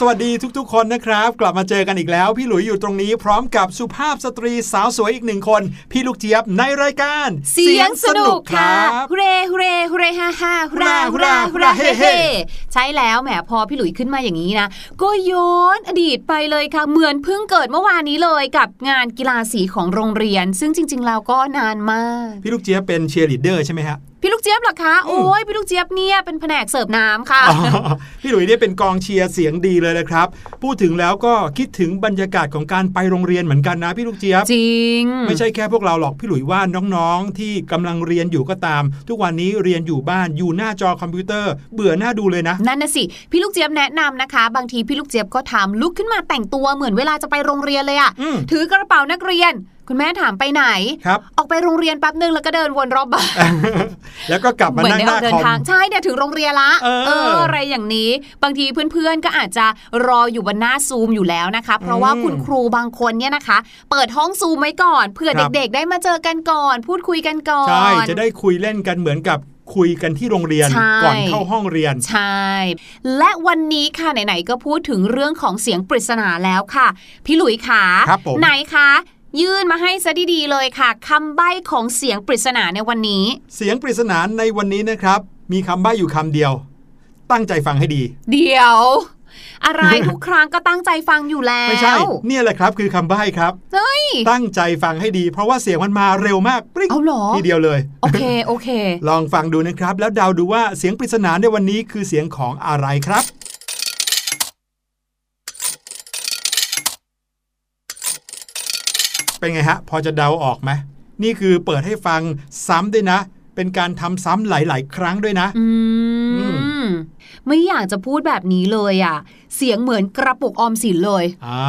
สวัสดีทุกๆ คนนะครับ กลับมาเจอกันอีกแล้ว พี่หลุยอยู่ตรงนี้พร้อมกับสุภาพสตรีสาวสวยอีกหนึ่งคน พี่ลูกเจี๊ยบในรายการเสียงสนุกค่ะรับฮุเรฮุเรฮุเรฮ่าฮ่าฮุราฮุฮุราราฮุฮุราราเฮ่เฮ่เฮ่เฮ่ ใช่แล้วแหมพอพี่หลุยขึ้นมาอย่างนี้นะก็ย้อนอดีตไปเลยค่ะ เหมือนเพิ่งเกิดเมื่อวานนี้เลยกับงานกีฬาสีของโรงเรียน ซึ่งจริง ๆ แล้วก็นานมาก พี่ลูกเจี๊ยบเป็นเชียร์ลีดเดอร์ใช่ไหมฮะพี่ลูกเจี๊ยบเหรอคะ โอ้ยพี่ลูกเจี๊ยบเนี่ยเป็นแผนกเสิร์ฟน้ำค่ะอ๋อพี่หลุยเนี่ยเป็นกองเชียร์เสียงดีเลยนะครับ พูดถึงแล้วก็คิดถึงบรรยากาศของการไปโรงเรียนเหมือนกันนะพี่ลูกเจี๊ยบ จริง ไม่ใช่แค่พวกเราหรอกพี่หลุยว่าน้องๆ ที่กำลังเรียนอยู่ก็ตาม ทุกวันนี้เรียนอยู่บ้านอยู่หน้าจอคอมพิวเตอร์ เบื่อน่าดูเลยนะนั่นน่ะสิ พี่ลูกเจี๊ยบแนะนำนะคะ บางทีพี่ลูกเจี๊ยบก็ทำลุกขึ้นมาแต่งตัวเหมือนเวลาจะไปโรงเรียนเลยอะอืมถือกระเป๋านักเรียน คุณแม่ถามไปไหนครับออกไปโรงเรียนแป๊บนึงแล้วก็เดินวนรอบบ้านแล้วก็กลับมาเหมือนนั่งได้หออน้ากเดิคอมนทางใช่เนี่ยถึงโรงเรียนละเอออะไรอย่างนี้ บางทีเพื่อนๆก็อาจจะรออยู่บนหน้าซูมอยู่แล้วนะคะ เพราะว่าอืมคุณครูบางคนเนี่ยนะคะ เปิดห้องซูมไว้ก่อนเพื่อครับเด็กๆ ได้มาเจอกันก่อน พูดคุยกันก่อนใช่จะได้คุยเล่นกันเหมือนกับ คุยกันที่โรงเรียนใช่ก่อนเข้าห้องเรียน ใช่ และวันนี้ค่ะไหนๆก็พูดถึงเรื่องของเสียงปริศนาแล้วค่ะ พี่หลุยขาครับผมไหนคะยื่นมาให้ซะดีๆเลยค่ะคำใบ้ของเสียงปริศนาในวันนี้ เสียงปริศนาในวันนี้นะครับ มีคำใบ้อยู่คำเดียว ตั้งใจฟังให้ดี เดี๋ยว อะไรทุกครั้งก็ตั้งใจฟังอยู่แล้วไม่ใช่เนี่ยแหละครับคือคำใบ้ครับเฮ้ยตั้งใจฟังให้ดี เพราะว่าเสียงมันมาเร็วมากปริ๊งเอาเหรอทีเดียวเลยโอเคโอเค ลองฟังดูนะครับ แล้วเดาดูว่าเสียงปริศนาในวันนี้คือเสียงของอะไรครับเป็นไงฮะ พอจะเดาออกไหมนี่คือเปิดให้ฟังซ้ำด้วยนะ เป็นการทำซ้ำหลาย ๆ ครั้งด้วยนะอือืมไม่อยากจะพูดแบบนี้เลยอะ เสียงเหมือนกระปุกออมสินเลยอ่า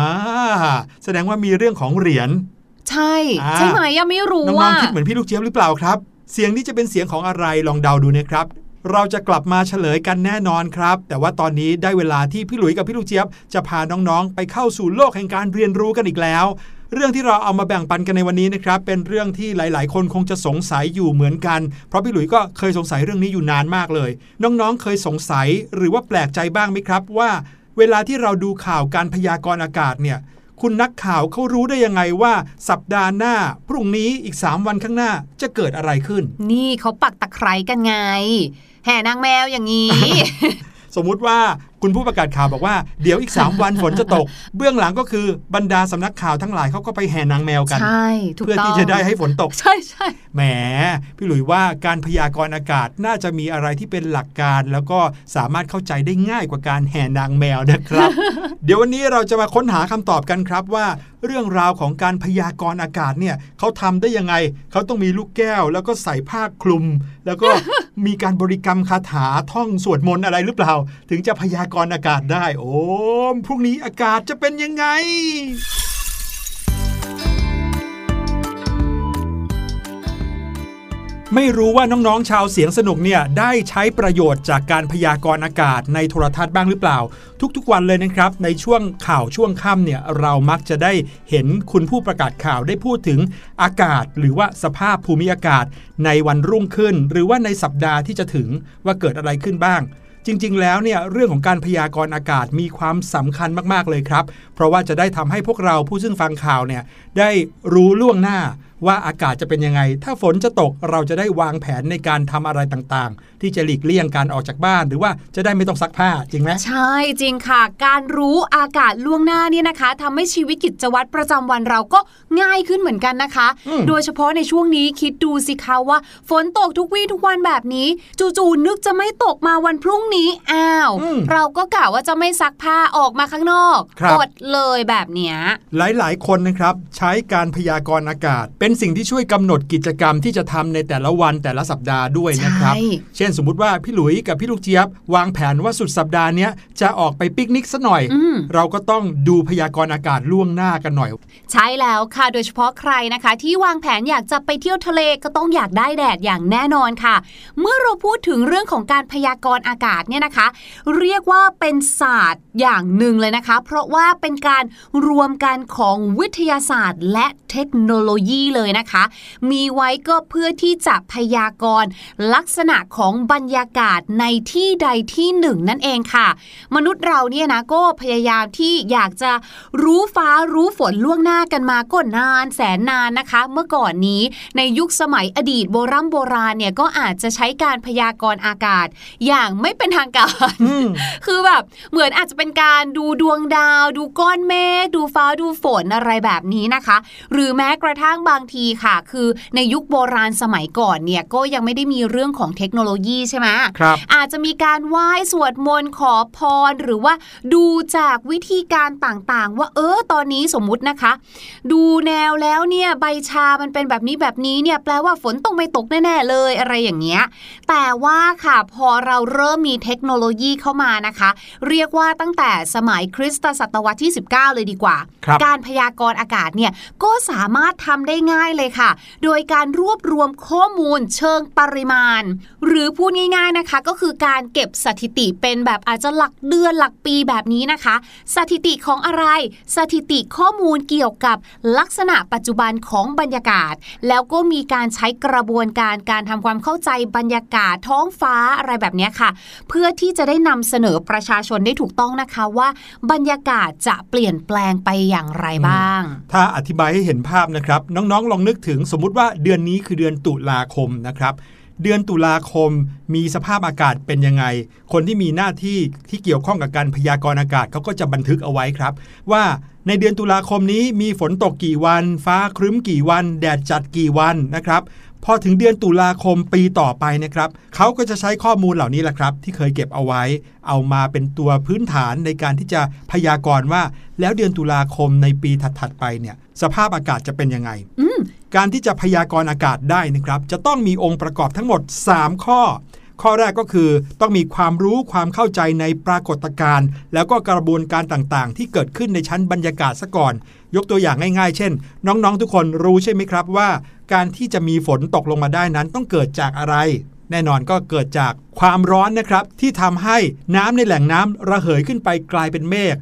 แสดงว่ามีเรื่องของเหรียญใช่อ่าใช่ไหมยังไม่รู้น้ว่าองๆคิดเหมือนพี่ลูกเจี๊ยบหรือเปล่าครับ เสียงนี้จะเป็นเสียงของอะไรลองเดาดูนะครับเราจะกลับมาเฉลยกันแน่นอนครับ แต่ว่าตอนนี้ได้เวลาที่พี่หลุยกับพี่ลูกเจี๊ยบ จะพาน้องๆ ไปเข้าสู่โลกแห่งการเรียนรู้กันอีกแล้ว เรื่องที่เราเอามาแบ่งปันกันในวันนี้นะครับเป็นเรื่องที่หลาย ๆ คนคงจะสงสัยอยู่เหมือนกัน เพราะพี่หลุยก็เคยสงสัยเรื่องนี้อยู่นานมากเลย น้อง ๆ เคยสงสัยหรือว่าแปลกใจบ้างไหมครับ ว่า เวลาที่เราดูข่าวการพยากรณ์อากาศเนี่ยคุณนักข่าวเขารู้ได้ยังไงว่า สัปดาห์หน้า พรุ่งนี้อีก 3 วันข้างหน้าจะเกิดอะไรขึ้น นี่เขาปักตะไคร้กันไง แห่นางแมวอย่างนี้ สมมุติว่า คุณผู้ประกาศข่าวบอกว่าเดี๋ยวอีก 3 วันฝนจะตก เบื้องหลังก็คือบรรดาสำนักข่าวทั้งหลายเขาก็ไปแห่นางแมวกันใช่ถูกเพื่อต้องที่จะได้ให้ฝนตก ใช่ใช่แหม พี่หลุยว่าการพยากรณ์อากาศน่าจะมีอะไรที่เป็นหลักการ แล้วก็สามารถเข้าใจได้ง่ายกว่าการแห่นางแมวนะครับ เดี๋ยววันนี้เราจะมาค้นหาคำตอบกันครับว่าเรื่องราวของการพยากรณ์อากาศเนี่ยเขาทำได้ยังไง เขาต้องมีลูกแก้ว แล้วก็ใส่ผ้าคลุม แล้วก็มีการบริกรรมคาถาท่องสวดมนต์อะไรหรือเปล่า ถึงจะพยากรณ์อากาศได้ โอ้มพรุ่งนี้อากาศจะเป็นยังไง ไม่รู้ว่าน้องๆชาวเสียงสนุกเนี่ยได้ใช้ประโยชน์จากการพยากรณ์อากาศในโทรทัศน์บ้างหรือเปล่า ทุกๆวันเลยนะครับ ในช่วงข่าวช่วงค่ำเนี่ยเรามักจะได้เห็นคุณผู้ประกาศข่าวได้พูดถึงอากาศ หรือว่าสภาพภูมิอากาศ ในวันรุ่งขึ้น หรือว่าในสัปดาห์ที่จะถึงว่าเกิดอะไรขึ้นบ้างจริง ๆ แล้วเนี่ยเรื่องของการพยากรณ์อากาศมีความสำคัญมาก ๆ เลยครับ เพราะว่าจะได้ทำให้พวกเราผู้ซึ่งฟังข่าวเนี่ยได้รู้ล่วงหน้าว่าอากาศจะเป็นยังไง ถ้าฝนจะตกเราจะได้วางแผนในการทำอะไรต่างๆ ที่จะหลีกเลี่ยงการออกจากบ้าน หรือว่าจะได้ไม่ต้องซักผ้าจริงไหมใช่จริงค่ะ การรู้อากาศล่วงหน้าเนี่ยนะคะทำให้ชีวิตกิจวัตรประจำวันเราก็ง่ายขึ้นเหมือนกันนะคะอืมโดยเฉพาะในช่วงนี้คิดดูสิคะว่าฝนตกทุกวี่ทุกวันแบบนี้ จู่ๆนึกจะไม่ตกมาวันพรุ่งนี้อ้าวอืมเราก็กะว่าจะไม่ซักผ้าออกมาข้างนอกครับอดเลยแบบเนี้ยหลายๆ คนนะครับใช้การพยากรณ์อากาศเป็นสิ่งที่ช่วยกำหนดกิจกรรมที่จะทำในแต่ละวันแต่ละสัปดาห์ด้วยนะครับใช่เช่นสมมุติว่าพี่หลุยกับพี่ลูกเจี๊ยบ วางแผนว่าสุดสัปดาห์เนี้ยจะออกไปปิกนิกสัหน่อยอืมเราก็ต้องดูพยากรณ์อากาศล่วงหน้ากันหน่อย ใช่แล้วค่ะโดยเฉพาะใครนะคะ ที่วางแผนอยากจะไปเที่ยวทะเลก็ต้องอยากได้แดดอย่างแน่นอนค่ะ เมื่อเราพูดถึงเรื่องของการพยากรณ์อากาศเนี่ยนะคะ เรียกว่าเป็นศาสตร์อย่างหนึ่งเลยนะคะ เพราะว่าเป็นการรวมกันของวิทยาศาสตร์ และเทคโนโลยีเลยนะคะ มีไว้ก็เพื่อที่จะพยากรณ์ลักษณะของบรรยากาศในที่ใดที่หนึ่งนั่นเองค่ะ มนุษย์เราเนี่ยนะก็พยายามที่อยากจะรู้ฟ้ารู้ฝนล่วงหน้ากันมาก็นานแสนนานนะคะ เมื่อก่อนนี้ในยุคสมัยอดีตโบรำโบราณเนี่ยก็อาจจะใช้การพยากรณ์อากาศอย่างไม่เป็นทางการอืมคือแบบเหมือนอาจจะเป็นการดูดวงดาว ดูก้อนเมฆดูฟ้าดูฝนอะไรแบบนี้นะคะ หรือแม้กระทั่งบางทีค่ะ คือในยุคโบราณสมัยก่อนเนี่ยก็ยังไม่ได้มีเรื่องของเทคโนโลยีใช่ไหมครับอาจจะมีการไหว้สวดมนต์ขอพรหรือว่าดูจากวิธีการต่างๆ ว่าเออตอนนี้สมมุตินะคะ ดูแนวแล้วเนี่ยใบชามันเป็นแบบนี้แบบนี้เนี่ยแปลว่าฝนต้องไม่ตกแน่ๆเลยอะไรอย่างเงี้ยแต่ว่าค่ะพอเราเริ่มมีเทคโนโลยีเข้ามานะคะ เรียกว่าตั้งแต่สมัยคริสตศตวรรษที่ 19 เลยดีกว่าครับการพยากรณ์อากาศเนี่ยก็สามารถทำได้ง่ายายเลยค่ะ โดยการรวบรวมข้อมูลเชิงปริมาณ หรือพูดง่ายๆนะคะ ก็คือการเก็บสถิติเป็นแบบอาจจะหลักเดือนหลักปีแบบนี้นะคะ สถิติของอะไร สถิติข้อมูลเกี่ยวกับลักษณะปัจจุบันของบรรยากาศ แล้วก็มีการใช้กระบวนการการทำความเข้าใจบรรยากาศท้องฟ้าอะไรแบบนี้ค่ะ เพื่อที่จะได้นำเสนอประชาชนได้ถูกต้องนะคะว่าบรรยากาศจะเปลี่ยนแปลงไปอย่างไรบ้าง ถ้าอธิบายให้เห็นภาพนะครับ น้องๆลองนึกถึงสมมุติว่าเดือนนี้คือเดือนตุลาคมนะครับ เดือนตุลาคมมีสภาพอากาศเป็นยังไง คนที่มีหน้าที่ที่เกี่ยวข้องกับการพยากรณ์อากาศเขาก็จะบันทึกเอาไว้ครับ ว่าในเดือนตุลาคมนี้มีฝนตกกี่วัน ฟ้าครึ้มกี่วัน แดดจัดกี่วันนะครับ พอถึงเดือนตุลาคมปีต่อไปนะครับเขาก็จะใช้ข้อมูลเหล่านี้แหละครับ ที่เคยเก็บเอาไว้ เอามาเป็นตัวพื้นฐานในการที่จะพยากรณ์ว่า แล้วเดือนตุลาคมในปีถัดๆไปเนี่ย สภาพอากาศจะเป็นยังไงอืมการที่จะพยากรณ์อากาศได้นะครับ จะต้องมีองค์ประกอบทั้งหมด 3 ข้อ ข้อแรกก็คือต้องมีความรู้ความเข้าใจในปรากฏการณ์ แล้วก็กระบวนการต่างๆ ที่เกิดขึ้นในชั้นบรรยากาศซะก่อน ยกตัวอย่างง่ายๆ เช่น น้องๆทุกคนรู้ใช่ไหมครับว่า การที่จะมีฝนตกลงมาได้นั้นต้องเกิดจากอะไร แน่นอนก็เกิดจากความร้อนนะครับ ที่ทำให้น้ำในแหล่งน้ำระเหยขึ้นไปกลายเป็นเมฆ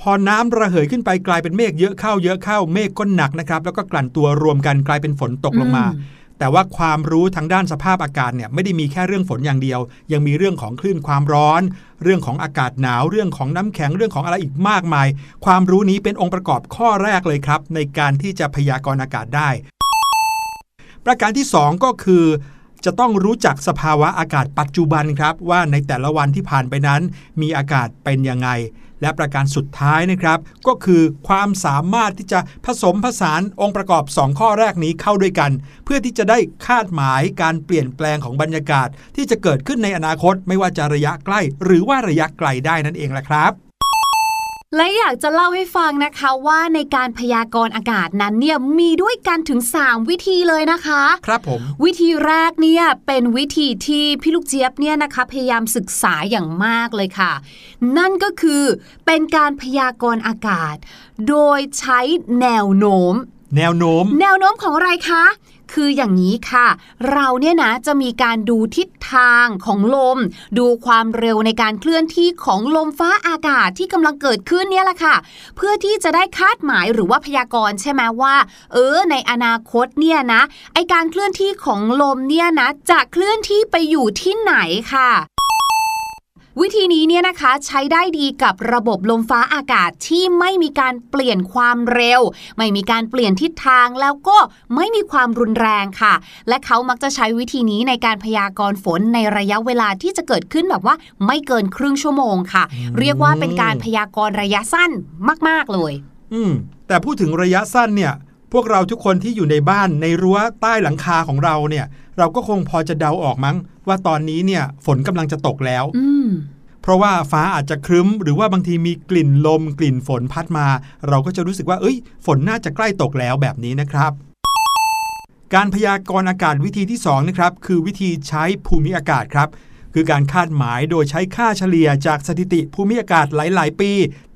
พอน้ำระเหยขึ้นไปกลายเป็นเมฆเยอะเข้าเยอะเข้าเมฆก็หนักนะครับ แล้วก็กลั่นตัวรวมกันกลายเป็นฝนตกลงมาอืมแต่ว่าความรู้ทางด้านสภาพอากาศเนี่ยไม่ได้มีแค่เรื่องฝนอย่างเดียว ยังมีเรื่องของคลื่นความร้อน เรื่องของอากาศหนาวเรื่องของน้ำแข็งเรื่องของอะไรอีกมากมาย ความรู้นี้เป็นองค์ประกอบข้อแรกเลยครับ ในการที่จะพยากรณ์อากาศได้ ประการที่ 2 ก็คือ จะต้องรู้จักสภาวะอากาศปัจจุบันครับ ว่าในแต่ละวันที่ผ่านไปนั้น มีอากาศเป็นยังไง และประการสุดท้ายนะครับ ก็คือความสามารถที่จะผสมผสานองค์ประกอบ 2 ข้อแรกนี้เข้าด้วยกัน เพื่อที่จะได้คาดหมายการเปลี่ยนแปลงของบรรยากาศ ที่จะเกิดขึ้นในอนาคต ไม่ว่าจะระยะใกล้ หรือว่าระยะไกลได้นั่นเองแหละครับ และอยากจะเล่าให้ฟังนะคะว่าในการพยากรณ์อากาศนั้นเนี่ยมีด้วยกันถึง 3 วิธีเลยนะคะ ครับผม วิธีแรกเนี่ยเป็นวิธีที่พี่ลูกเจี๊ยบเนี่ยนะคะพยายามศึกษาอย่างมากเลยค่ะ นั่นก็คือเป็นการพยากรณ์อากาศ โดยใช้แนวโน้ม แนวโน้ม แนวโน้มของอะไรคะ คืออย่างนี้ค่ะ เราเนี่ยนะจะมีการดูทิศทางของลม ดูความเร็วในการเคลื่อนที่ของลมฟ้าอากาศที่กำลังเกิดขึ้นเนี่ยแหละค่ะ เพื่อที่จะได้คาดหมายหรือว่าพยากรณ์ใช่ไหมว่า เออ ในอนาคตเนี่ยนะไอการเคลื่อนที่ของลมเนี่ยนะจะเคลื่อนที่ไปอยู่ที่ไหนค่ะ วิธีนี้เนี่ยนะคะใช้ได้ดีกับระบบลมฟ้าอากาศที่ไม่มีการเปลี่ยนความเร็ว ไม่มีการเปลี่ยนทิศทางแล้วก็ไม่มีความรุนแรงค่ะ และเขามักจะใช้วิธีนี้ในการพยากรณ์ฝนในระยะเวลาที่จะเกิดขึ้นแบบว่าไม่เกินครึ่งชั่วโมงค่ะ เรียกว่าเป็นการพยากรณ์ระยะสั้นมาก ๆเลย อืมแต่พูดถึงระยะสั้นเนี่ยพ วกเราทุกคนที่อยู่ในบ้านในรั้วใต้หลังคาของเราเนี่ย เราก็คงพอจะเดาออกมั้ง ว่าตอนนี้เนี่ยฝนกำลังจะตกแล้วอืมเพราะว่าฟ้าอาจจะครึ้ม หรือว่าบางทีมีกลิ่นลม กลิ่นฝนพัดมา เราก็จะรู้สึกว่า เอ้ย ฝนน่าจะใกล้ตกแล้วแบบนี้นะครับ การพยากรณ์อากาศวิธีที่2นะครับคือวิธีใช้ภูมิอากาศครับ คือการคาดหมายโดยใช้ค่าเฉลี่ยจากสถิติภูมิอากาศหลาย ๆ ปี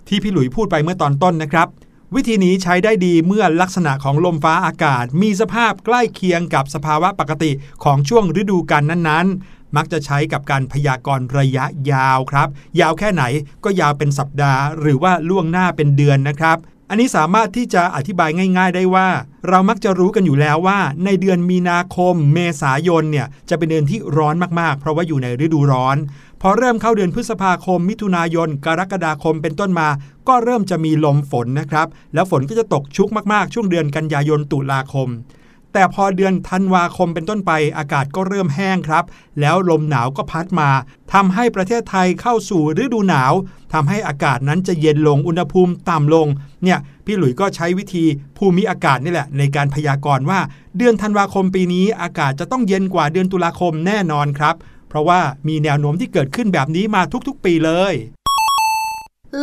ที่พี่หลุยพูดไปเมื่อตอนต้นนะครับ วิธีนี้ใช้ได้ดีเมื่อลักษณะของลมฟ้าอากาศ มีสภาพใกล้เคียงกับสภาวะปกติของช่วงฤดูกาลนั้นๆ มักจะใช้กับการพยากรณ์ระยะยาวครับ ยาวแค่ไหนก็ยาวเป็นสัปดาห์ หรือว่าล่วงหน้าเป็นเดือนนะครับ อันนี้สามารถที่จะอธิบายง่าย ๆ ได้ว่า เรามักจะรู้กันอยู่แล้วว่า ในเดือนมีนาคม เมษายนเนี่ยจะเป็นเดือนที่ร้อนมากๆ เพราะว่าอยู่ในฤดูร้อน พอเริ่มเข้าเดือนพฤษภาคม มิถุนายน กรกฎาคมเป็นต้นมา ก็เริ่มจะมีลมฝนนะครับ แล้วฝนก็จะตกชุกมากๆ ช่วงเดือนกันยายนตุลาคม แต่พอเดือนธันวาคมเป็นต้นไปอากาศก็เริ่มแห้งครับ แล้วลมหนาวก็พัดมาทำให้ประเทศไทยเข้าสู่ฤดูหนาวทำให้อากาศนั้นจะเย็นลงอุณหภูมิต่ำลง เนี่ยพี่หลุยก็ใช้วิธีภูมิอากาศนี่แหละ ในการพยากรณ์ว่า เดือนธันวาคมปีนี้อากาศจะต้องเย็นกว่าเดือนตุลาคมแน่นอนครับ เพราะว่ามีแนวโน้มที่เกิดขึ้นแบบนี้มาทุกๆ ปีเลย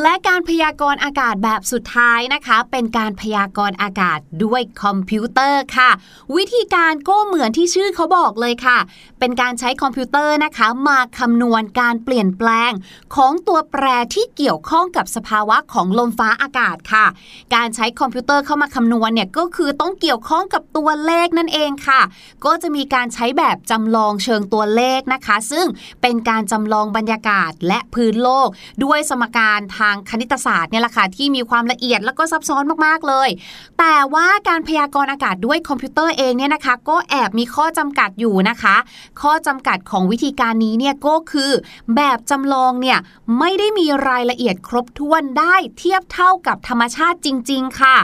และการพยากรณ์อากาศแบบสุดท้ายนะคะ เป็นการพยากรณ์อากาศด้วยคอมพิวเตอร์ค่ะ วิธีการก็เหมือนที่ชื่อเขาบอกเลยค่ะ เป็นการใช้คอมพิวเตอร์นะคะ มาคำนวณการเปลี่ยนแปลงของตัวแปรที่เกี่ยวข้องกับสภาวะของลมฟ้าอากาศค่ะ การใช้คอมพิวเตอร์เข้ามาคำนวณเนี่ยก็คือต้องเกี่ยวข้องกับตัวเลขนั่นเองค่ะ ก็จะมีการใช้แบบจำลองเชิงตัวเลขนะคะ ซึ่งเป็นการจำลองบรรยากาศและพื้นโลกด้วยสมการทางคณิตศาสตร์เนี่ยแหละค่ะที่มีความละเอียดแล้วก็ซับซ้อนมากๆเลย แต่ว่าการพยากรณ์อากาศด้วยคอมพิวเตอร์เองเนี่ยนะคะ ก็แอบมีข้อจำกัดอยู่นะคะ ข้อจำกัดของวิธีการนี้เนี่ยก็คือแบบจำลองเนี่ยไม่ได้มีรายละเอียดครบถ้วนได้เทียบเท่ากับธรรมชาติจริง ๆ ค่ะ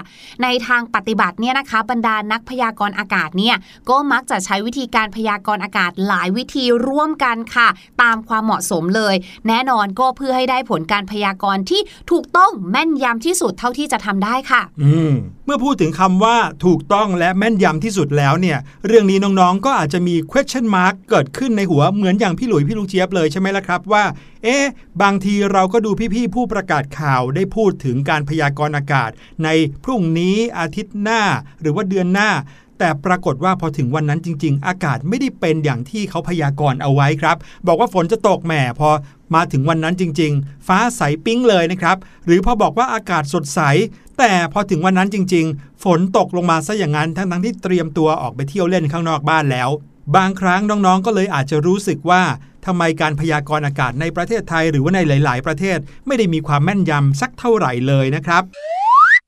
ในทางปฏิบัติเนี่ยนะคะบรรดานักพยากรณ์อากาศเนี่ยก็มักจะใช้วิธีการพยากรณ์อากาศหลายวิธีร่วมกันค่ะ ตามความเหมาะสมเลย แน่นอนก็เพื่อให้ได้ผลการพยากรณ์ที่ถูกต้องแม่นยำที่สุดเท่าที่จะทำได้ค่ะ อืมเมื่อพูดถึงคำว่าถูกต้องและแม่นยำที่สุดแล้วเนี่ย เรื่องนี้น้องๆก็อาจจะมี question mark เกิดขึ้นในหัวเหมือนอย่างพี่หลุยพี่ลูกเจี๊ยบเลยใช่ไหมล่ะครับว่า เอ๊ะ บางทีเราก็ดูพี่ๆผู้ประกาศข่าวได้พูดถึงการพยากรณ์อากาศ ในพรุ่งนี้อาทิตย์หน้า หรือว่าเดือนหน้าแต่ปรากฏว่าพอถึงวันนั้นจริง ๆ อากาศไม่ได้เป็นอย่างที่เขาพยากรณ์เอาไว้ครับ บอกว่าฝนจะตกแหมพอ มาถึงวันนั้นจริง ๆ ฟ้าใสปิ้งเลยนะครับ หรือพอบอกว่าอากาศสดใส แต่พอถึงวันนั้นจริง ๆ ฝนตกลงมาซะอย่างนั้นทั้งๆที่เตรียมตัวออกไปเที่ยวเล่นข้างนอกบ้านแล้ว บางครั้งน้องๆ ก็เลยอาจจะรู้สึกว่าทำไมการพยากรณ์อากาศในประเทศไทยหรือว่าในหลาย ๆ ประเทศไม่ได้มีความแม่นยำสักเท่าไหร่เลยนะครับ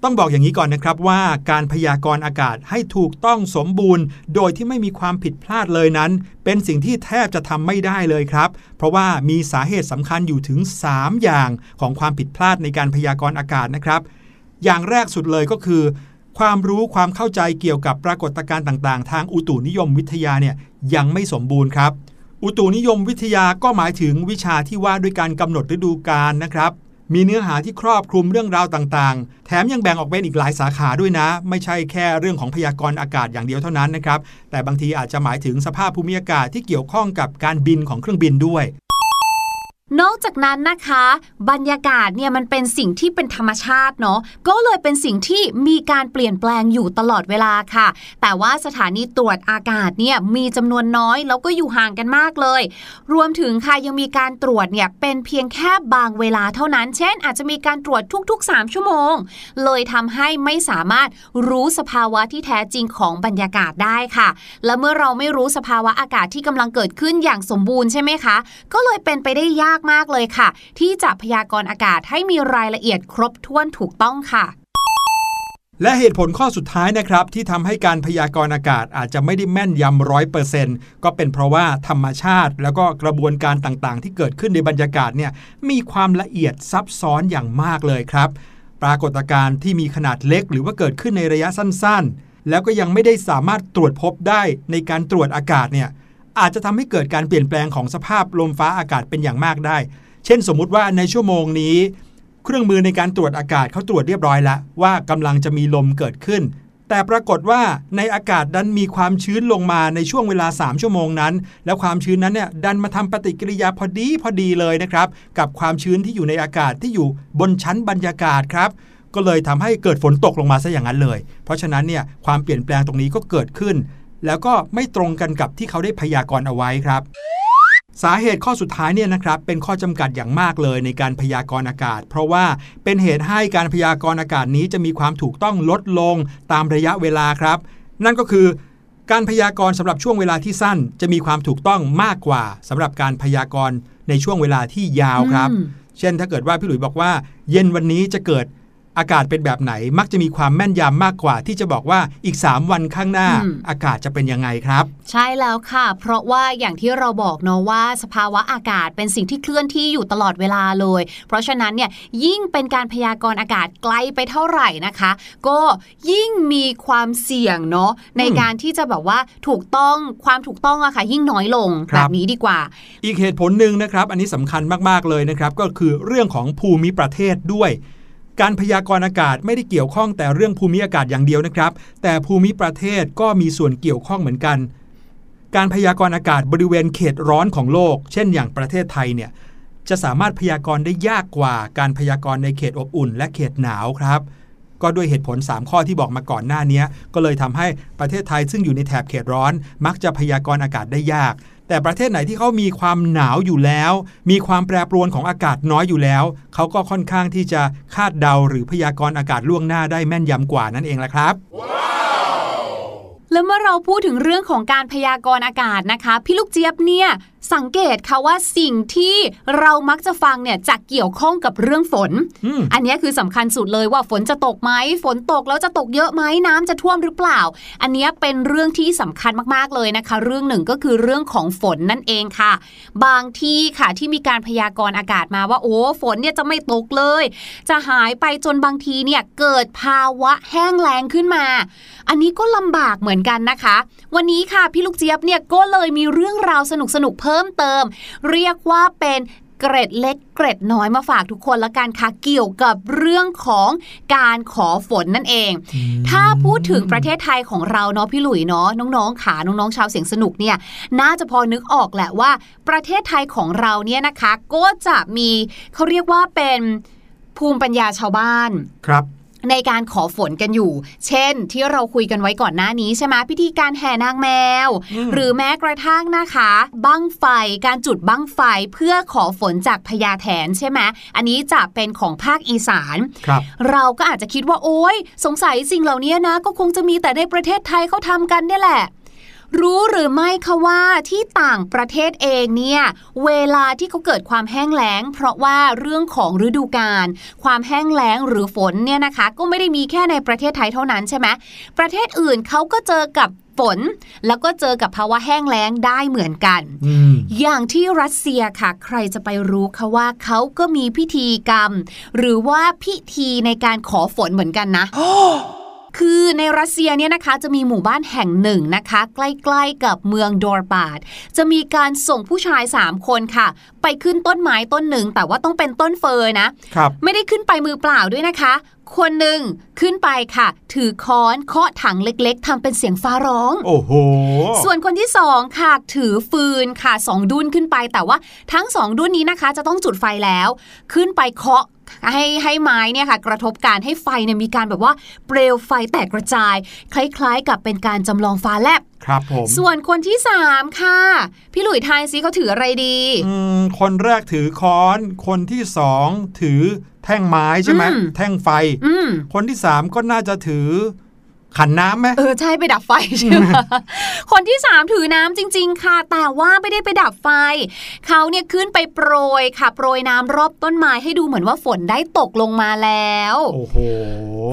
ต้องบอกอย่างนี้ก่อนนะครับว่าการพยากรณ์อากาศให้ถูกต้องสมบูรณ์ โดยที่ไม่มีความผิดพลาดเลยนั้น เป็นสิ่งที่แทบจะทำไม่ได้เลยครับ เพราะว่ามีสาเหตุสำคัญอยู่ถึง 3 อย่างของความผิดพลาดในการพยากรณ์อากาศนะครับ อย่างแรกสุดเลยก็คือ ความรู้ความเข้าใจเกี่ยวกับปรากฏการณ์ต่าง ๆ ทางอุตุนิยมวิทยาเนี่ยยังไม่สมบูรณ์ครับอุตุนิยมวิทยาก็หมายถึงวิชาที่ว่าด้วยการกำหนดฤดูกาลนะครับ มีเนื้อหาที่ครอบคลุมเรื่องราวต่างๆ แถมยังแบ่งออกเป็นอีกหลายสาขาด้วยนะ ไม่ใช่แค่เรื่องของพยากรณ์อากาศอย่างเดียวเท่านั้นนะครับ แต่บางทีอาจจะหมายถึงสภาพภูมิอากาศที่เกี่ยวข้องกับการบินของเครื่องบินด้วย นอกจากนั้นนะคะ บรรยากาศเนี่ยมันเป็นสิ่งที่เป็นธรรมชาติเนาะก็เลยเป็นสิ่งที่มีการเปลี่ยนแปลงอยู่ตลอดเวลาค่ะ แต่ว่าสถานีตรวจอากาศเนี่ยมีจำนวนน้อยแล้วก็อยู่ห่างกันมากเลย รวมถึงค่ะยังมีการตรวจเนี่ยเป็นเพียงแค่บางเวลาเท่านั้น เช่น อาจจะมีการตรวจทุกๆ 3 ชั่วโมง เลยทำให้ไม่สามารถรู้สภาวะที่แท้จริงของบรรยากาศได้ค่ะ และเมื่อเราไม่รู้สภาวะอากาศที่กำลังเกิดขึ้นอย่างสมบูรณ์ใช่ไหมคะก็เลยเป็นไปได้ยากมากเลยค่ะ ที่จะพยากรณ์อากาศให้มีรายละเอียดครบถ้วนถูกต้องค่ะและเหตุผลข้อสุดท้ายนะครับ ที่ทำให้การพยากรณ์อากาศอาจจะไม่ได้แม่นยำร้อยเปอร์เซ็นต์ก็เป็นเพราะว่าธรรมชาติ แล้วก็กระบวนการต่างๆ ที่เกิดขึ้นในบรรยากาศเนี่ยมีความละเอียดซับซ้อนอย่างมากเลยครับ ปรากฏการณ์ที่มีขนาดเล็กหรือว่าเกิดขึ้นในระยะสั้นๆ แล้วก็ยังไม่ได้สามารถตรวจพบได้ในการตรวจอากาศเนี่ย อาจจะทำให้เกิดการเปลี่ยนแปลงของสภาพลมฟ้าอากาศเป็นอย่างมากได้ เช่นสมมุติว่าในชั่วโมงนี้ เครื่องมือในการตรวจอากาศเขาตรวจเรียบร้อยแล้วว่ากำลังจะมีลมเกิดขึ้น แต่ปรากฏว่าในอากาศดันมีความชื้นลงมาในช่วงเวลา 3 ชั่วโมงนั้น แล้วความชื้นนั้นเนี่ยดันมาทำปฏิกิริยาพอดีพอดีเลยนะครับ กับความชื้นที่อยู่ในอากาศที่อยู่บนชั้นบรรยากาศครับก็เลยทำให้เกิดฝนตกลงมาซะอย่างนั้นเลย เพราะฉะนั้นเนี่ยความเปลี่ยนแปลงตรงนี้ก็เกิดขึ้น แล้วก็ไม่ตรงกันกับที่เขาได้พยากรณ์เอาไว้ครับ สาเหตุข้อสุดท้ายเนี่ยนะครับเป็นข้อจำกัดอย่างมากเลยในการพยากรณ์อากาศ เพราะว่าเป็นเหตุให้การพยากรณ์อากาศนี้จะมีความถูกต้องลดลงตามระยะเวลาครับ นั่นก็คือการพยากรณ์สำหรับช่วงเวลาที่สั้น จะมีความถูกต้องมากกว่าสำหรับการพยากรณ์ในช่วงเวลาที่ยาวครับอืมเช่นถ้าเกิดว่าพี่หลุยบอกว่า เย็นวันนี้จะเกิด อากาศเป็นแบบไหนมักจะมีความแม่นยำมากกว่า ที่จะบอกว่าอีก 3 วันข้างหน้าอืมอากาศจะเป็นยังไงครับ ใช่แล้วค่ะ เพราะว่าอย่างที่เราบอกเนาะว่า สภาวะอากาศเป็นสิ่งที่เคลื่อนที่อยู่ตลอดเวลาเลย เพราะฉะนั้นเนี่ยยิ่งเป็นการพยากรณ์อากาศไกลไปเท่าไหร่นะคะ ก็ยิ่งมีความเสี่ยงเนาะในการที่จะแบบว่าถูกต้องความถูกต้องอะค่ะ ยิ่งน้อยลงครับแบบนี้ดีกว่า อีกเหตุผลหนึ่งนะครับ อันนี้สำคัญมากๆเลยนะครับก็คือเรื่องของภูมิประเทศด้วย การพยากรณ์อากาศไม่ได้เกี่ยวข้องแต่เรื่องภูมิอากาศอย่างเดียวนะครับ แต่ภูมิประเทศก็มีส่วนเกี่ยวข้องเหมือนกัน การพยากรณ์อากาศบริเวณเขตร้อนของโลก เช่น อย่างประเทศไทยเนี่ยจะสามารถพยากรณ์ได้ยากกว่าการพยากรณ์ในเขตอบอุ่น และเขตหนาวครับ ก็ด้วยเหตุผล 3 ข้อที่บอกมาก่อนหน้านี้ ก็เลยทำให้ประเทศไทยซึ่งอยู่ในแถบเขตร้อน มักจะพยากรณ์อากาศได้ยาก แต่ประเทศไหนที่เขามีความหนาวอยู่แล้ว มีความแปรปรวนของอากาศน้อยอยู่แล้ว เขาก็ค่อนข้างที่จะคาดเดาหรือพยากรณ์อากาศล่วงหน้าได้แม่นยำกว่านั่นเองละครับแล้วเมื่อเราพูดถึงเรื่องของการพยากรณ์อากาศนะคะ พี่ลูกเจี๊ยบเนี่ย สังเกตค่ะว่าสิ่งที่เรามักจะฟังเนี่ยจะเกี่ยวข้องกับเรื่องฝนอืมอันนี้คือสำคัญสุดเลยว่าฝนจะตกไหมฝนตกแล้วจะตกเยอะไหมน้ำจะท่วมหรือเปล่า อันนี้เป็นเรื่องที่สำคัญมากๆเลยนะคะ เรื่องหนึ่งก็คือเรื่องของฝนนั่นเองค่ะ บางที่ค่ะที่มีการพยากรณ์อากาศมาว่าโอ้ฝนเนี่ยจะไม่ตกเลย จะหายไปจนบางทีเนี่ยเกิดภาวะแห้งแล้งขึ้นมา อันนี้ก็ลำบากเหมือนกันนะคะ วันนี้ค่ะพี่ลูกเจี๊ยบเนี่ยก็เลยมีเรื่องราวสนุกๆเพิ่มเติม เรียกว่าเป็นเกร็ดเล็กเกร็ดน้อยมาฝากทุกคนละกันค่ะเกี่ยวกับเรื่องของการขอฝนนั่นเอง ถ้าพูดถึงประเทศไทยของเราเนาะพี่หลุยเนาะน้องๆขาน้องๆชาวเสียงสนุกเนี่ยน่าจะพอนึกออกแหละว่า ประเทศไทยของเราเนี่ยนะคะ ก็จะมีเขาเรียกว่าเป็นภูมิปัญญาชาวบ้านครับ ในการขอฝนกันอยู่ เช่น ที่เราคุยกันไว้ก่อนหน้านี้ใช่ไหมพิธีการแห่นางแมวอืมหรือแม้กระทั่งนะคะ บั้งไฟการจุดบั้งไฟเพื่อขอฝนจากพญาแถนใช่ไหมอันนี้จะเป็นของภาคอีสานครับเราก็อาจจะคิดว่าโอ๊ย สงสัยสิ่งเหล่านี้นะ ก็คงจะมีแต่ในประเทศไทยเขาทำกันเนี่ยแหละ รู้หรือไม่คะว่าที่ต่างประเทศเองเนี่ยเวลาที่เขาเกิดความแห้งแล้ง เพราะว่าเรื่องของฤดูกาลความแห้งแล้งหรือฝนเนี่ยนะคะก็ไม่ได้มีแค่ในประเทศไทยเท่านั้นใช่ไหมประเทศอื่นเขาก็เจอกับฝนแล้วก็เจอกับภาวะแห้งแล้งได้เหมือนกันอืมอย่างที่รัสเซียค่ะ ใครจะไปรู้คะว่าเขาก็มีพิธีกรรม หรือว่าพิธีในการขอฝนเหมือนกันนะ คือในรัสเซียเนี่ยนะคะจะมีหมู่บ้านแห่งหนึ่งนะคะ ใกล้ๆกับเมืองดอร์บาดจะมีการส่งผู้ชาย 3 คนค่ะ ไปขึ้นต้นไม้ต้นหนึ่ง แต่ว่าต้องเป็นต้นเฟอร์นะครับไม่ได้ขึ้นไปมือเปล่าด้วยนะคะ คนหนึ่งขึ้นไปค่ะ ถือค้อนเคาะถังเล็กๆทำเป็นเสียงฟ้าร้อง โอ้โห ส่วนคนที่สองค่ะถือฟืนค่ะสองดุนขึ้นไปแต่ว่าทั้งสองดุนนี้นะคะ จะต้องจุดไฟแล้ว ขึ้นไปเคาะ ให้ให้ไม้เนี่ยค่ะกระทบกันให้ไฟเนี่ยมีการแบบว่าเปลวไฟแตกกระจาย คล้ายๆ กับเป็นการจำลองฟ้าแลบครับผมส่วนคนที่สามค่ะ พี่หลุยทายซิเขาถืออะไรดีอืมคนแรกถือค้อน คนที่สองถือแท่งไม้ใช่ไหมอืมแท่งไฟอืมคนที่สามก็น่าจะถือ ขันน้ำไหมเออใช่ไปดับไฟใช่ไหมคนที่สามถือน้ำจริง ๆ ค่ะ แต่ว่าไม่ได้ไปดับไฟ เขาเนี่ยขึ้นไปโปรยค่ะ โปรยน้ำรอบต้นไม้ให้ดูเหมือนว่าฝนได้ตกลงมาแล้วโอ้โห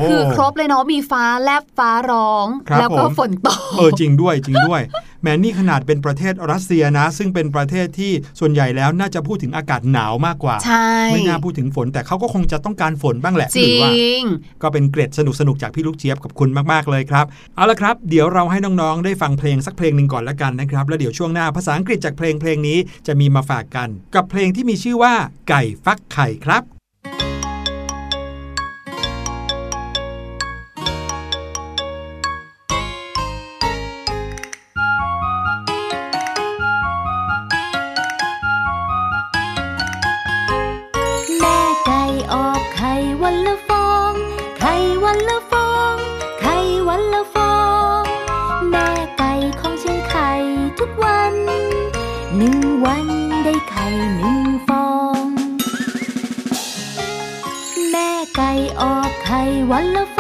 คือครบเลยเนาะมีฟ้าแลบฟ้าร้องครับแล้วก็ผมฝนตกเออจริงด้วยจริงด้วย แม้นี่ขนาดเป็นประเทศรัสเซียนะ ซึ่งเป็นประเทศที่ส่วนใหญ่แล้วน่าจะพูดถึงอากาศหนาวมากกว่าใช่ไม่น่าพูดถึงฝน แต่เขาก็คงจะต้องการฝนบ้างแหละจหรืริว่างก็เป็นเกร็ดสนุกสนุกๆจากพี่ลูกเจี๊ยบกับคุณมากๆเลยครับ เอาละครับ เดี๋ยวเราให้น้องๆ ได้ฟังเพลงสักเพลงหนึ่งก่อนละกันนะครับ แล้วเดี๋ยวช่วงหน้าภาษาอังกฤษจากเพลงเพลงนี้จะมีมาฝากกัน กับเพลงที่มีชื่อว่าไก่ฟักไข่ครับ ไ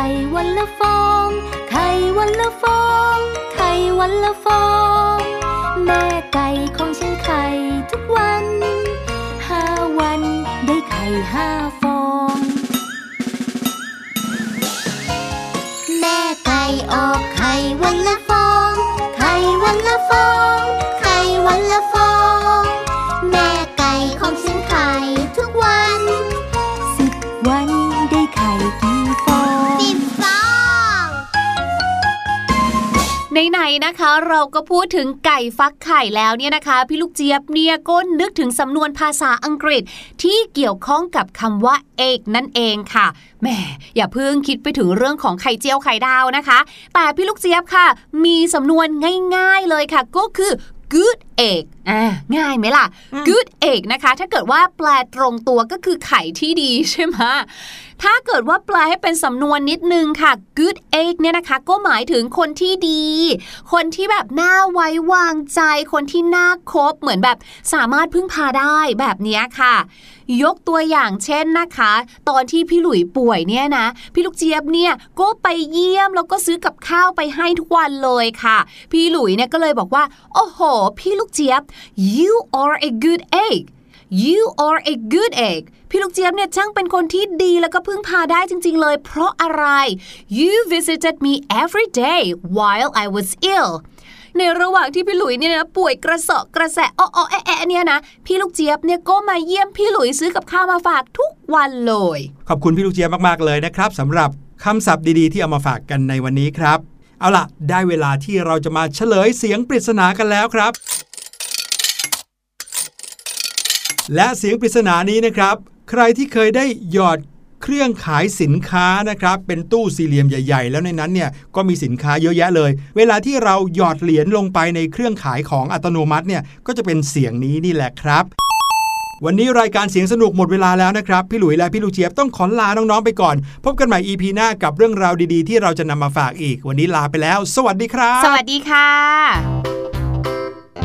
ข่วันละฟอง ไข่วันละฟอง ไข่วันละฟอง แม่ไก่ของฉันไข่ทุกวันห้าวันได้ไข่ห้าฟอง แม่ไก่ออกไข่วันละฟอง ไข่วันละฟอง นะคะ เราก็พูดถึงไก่ฟักไข่แล้วเนี่ยนะคะพี่ลูกเจี๊ยบเนี่ยก็นึกถึงสำนวนภาษาอังกฤษที่เกี่ยวข้องกับคำว่าเอกนั่นเองค่ะแหมอย่าเพิ่งคิดไปถึงเรื่องของไข่เจียวไข่ดาวนะคะ แต่พี่ลูกเจี๊ยบค่ะ มีสำนวนง่าย ๆเลยค่ะ ก็คือ good egg อ่าง่ายไหมล่ะ good egg นะคะ ถ้าเกิดว่าแปลตรงตัวก็คือไข่ที่ดีใช่ไหมถ้าเกิดว่าแปลให้เป็นสำนวนนิดนึงค่ะ good egg เนี่ยนะคะ ก็หมายถึงคนที่ดี คนที่แบบน่าไว้วางใจ คนที่น่าคบเหมือนแบบสามารถพึ่งพาได้แบบเนี้ยค่ะ ยกตัวอย่างเช่นนะคะ ตอนที่พี่หลุยป่วยเนี่ยนะ พี่ลูกเจี๊ยบเนี่ยก็ไปเยี่ยมแล้วก็ซื้อกับข้าวไปให้ทุกวันเลยค่ะ พี่หลุยเนี่ยก็เลยบอกว่า โอ้โห พี่ลูกเจี๊ยบ you are a good egg you are a good egg พี่ลูกเจี๊ยบเนี่ยช่างเป็นคนที่ดีแล้วก็พึ่งพาได้จริง ๆ เลย เพราะอะไร you visited me every day while I was ill ในระหว่างที่พี่หลุยเนี่ยนะป่วยกระเสาะกระแสอ้อแอะแอะเนี่ยนะพี่ลูกเจี๊ยบเนี่ยก็มาเยี่ยมพี่หลุยซื้อกับข้าวมาฝากทุกวันเลย ขอบคุณพี่ลูกเจี๊ยบมากๆเลยนะครับสำหรับคำศัพท์ดีๆ ที่เอามาฝากกันในวันนี้ครับ เอาล่ะ ได้เวลาที่เราจะมาเฉลยเสียงปริศนากันแล้วครับ และเสียงปริศนานี้นะครับ ใครที่เคยได้หยอดเครื่องขายสินค้านะครับ เป็นตู้สี่เหลี่ยมใหญ่ ๆ แล้วในนั้นเนี่ยก็มีสินค้าเยอะแยะเลย เวลาที่เราหยอดเหรียญลงไปในเครื่องขายของอัตโนมัติเนี่ยก็จะเป็นเสียงนี้นี่แหละครับ วันนี้รายการเสียงสนุกหมดเวลาแล้วนะครับ พี่หลุยและพี่ลูกเจี๊ยบต้องขอลาน้องๆไปก่อน พบกันใหม่ EP หน้ากับเรื่องราวดีๆ ที่เราจะนำมาฝากอีก วันนี้ลาไปแล้ว สวัสดีครับ สวัสดีค่ะ